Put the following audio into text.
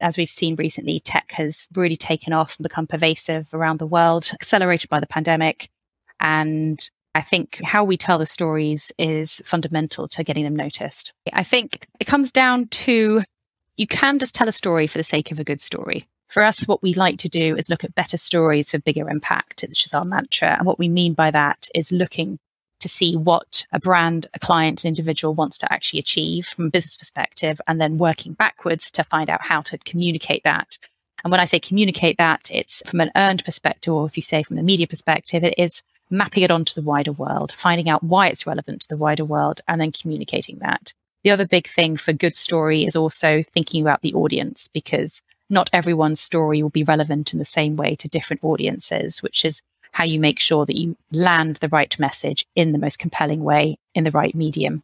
As we've seen recently, tech has really taken off and become pervasive around the world, accelerated by the pandemic. And I think how we tell the stories is fundamental to getting them noticed. I think it comes down to you can just tell a story for the sake of a good story. For us, what we like to do is look at better stories for bigger impact, which is our mantra. And what we mean by that is looking to see what a brand, a client, an individual wants to actually achieve from a business perspective, and then working backwards to find out how to communicate that. And when I say communicate that, it's from an earned perspective, or if you say from the media perspective, it is mapping it onto the wider world, finding out why it's relevant to the wider world, and then communicating that. The other big thing for good story is also thinking about the audience because not everyone's story will be relevant in the same way to different audiences, which is how you make sure that you land the right message in the most compelling way in the right medium.